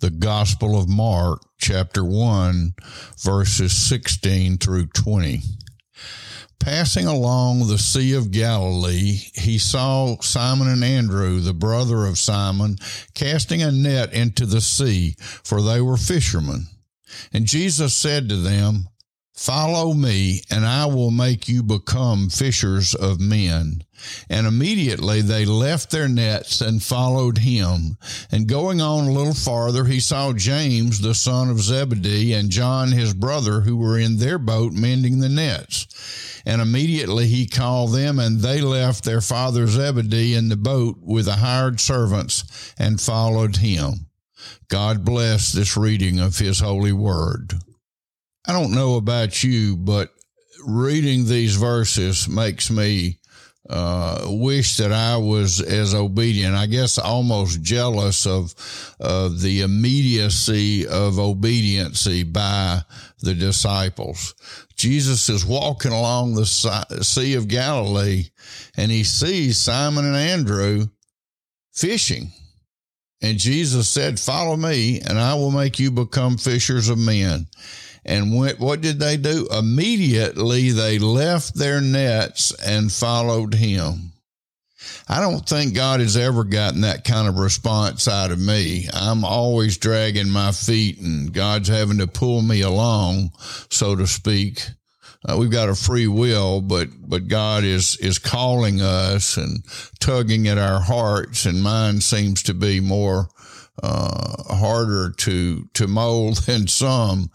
the Gospel of Mark, chapter 1, verses 16 through 20. Passing along the Sea of Galilee, he saw Simon and Andrew, the brother of Simon, casting a net into the sea, for they were fishermen. And Jesus said to them, Follow me, and I will make you become fishers of men. And immediately they left their nets and followed him. And going on a little farther, he saw James, the son of Zebedee, and John, his brother, who were in their boat mending the nets. And immediately he called them, and they left their father Zebedee in the boat with the hired servants and followed him. God bless this reading of his holy word. I don't know about you, but reading these verses makes me uh, wish that I was as obedient. I guess almost jealous of of the immediacy of obediency by the disciples. Jesus is walking along the Sea of Galilee, and he sees Simon and Andrew fishing. And Jesus said, Follow me, and I will make you become fishers of men. And what did they do? Immediately they left their nets and followed him. I don't think God has ever gotten that kind of response out of me. I'm always dragging my feet and God's having to pull me along, so to speak. Uh, we've got a free will, but but God is is calling us and tugging at our hearts, and mine seems to be more uh, harder to to mold than some.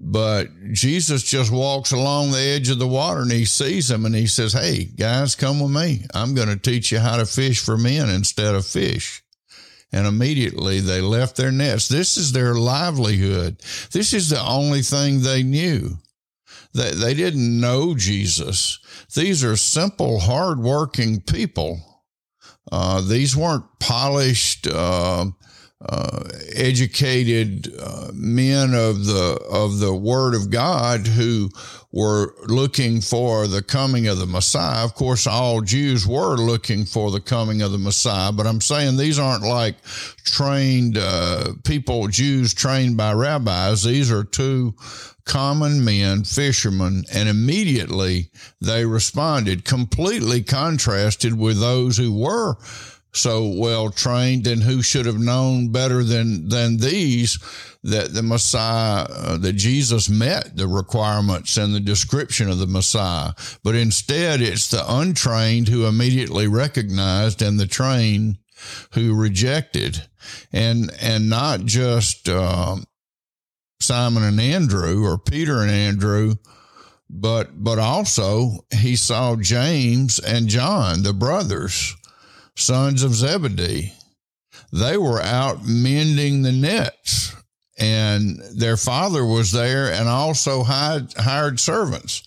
But Jesus just walks along the edge of the water and he sees them and he says, Hey, guys, come with me. I'm going to teach you how to fish for men instead of fish. And immediately they left their nets. This is their livelihood. This is the only thing they knew. They, they didn't know Jesus. These are simple, hardworking people. Uh, these weren't polished, uh, uh, educated uh, men of the of the Word of God who were looking for the coming of the Messiah. Of course, all Jews were looking for the coming of the Messiah, but I'm saying these aren't like trained uh, people, Jews trained by rabbis. These are two common men, fishermen, and immediately they responded, completely contrasted with those who were so well trained and who should have known better than than these that the Messiah uh, that Jesus met the requirements and the description of the Messiah? But instead it's the untrained who immediately recognized and the trained who rejected. And and not just uh, Simon and Andrew or Peter and Andrew but but also he saw James and John the brothers sons of Zebedee. They were out mending the nets, and their father was there and also hired, hired servants.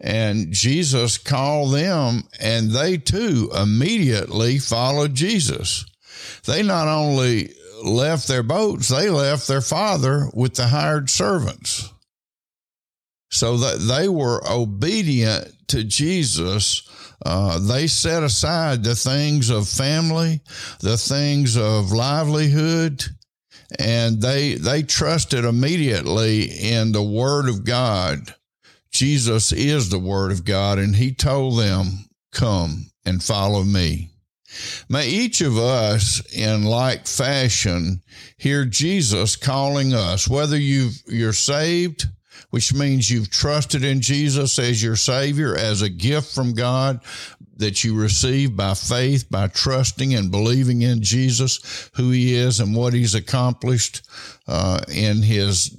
And Jesus called them, and they too immediately followed Jesus. They not only left their boats, they left their father with the hired servants. So that they were obedient to Jesus uh, they set aside the things of family, the things of livelihood, and they they trusted immediately in the Word of God. Jesus is the Word of God, and He told them, "Come and follow me." May each of us, in like fashion, hear Jesus calling us, whether you you're saved which means you've trusted in Jesus as your Savior, as a gift from God that you receive by faith, by trusting and believing in Jesus, who He is and what He's accomplished uh, in His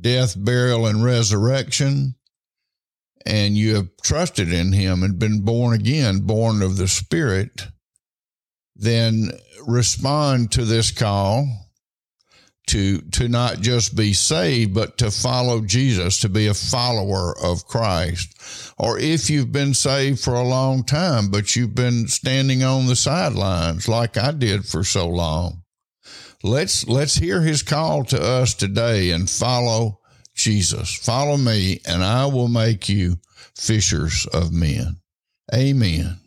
death, burial, and resurrection. And you have trusted in Him and been born again, born of the Spirit, then respond to this call to to not just be saved but to follow Jesus to be a follower of Christ. Or if you've been saved for a long time but you've been standing on the sidelines like I did for so long let's let's hear his call to us today and follow Jesus. Follow me and I will make you fishers of men. Amen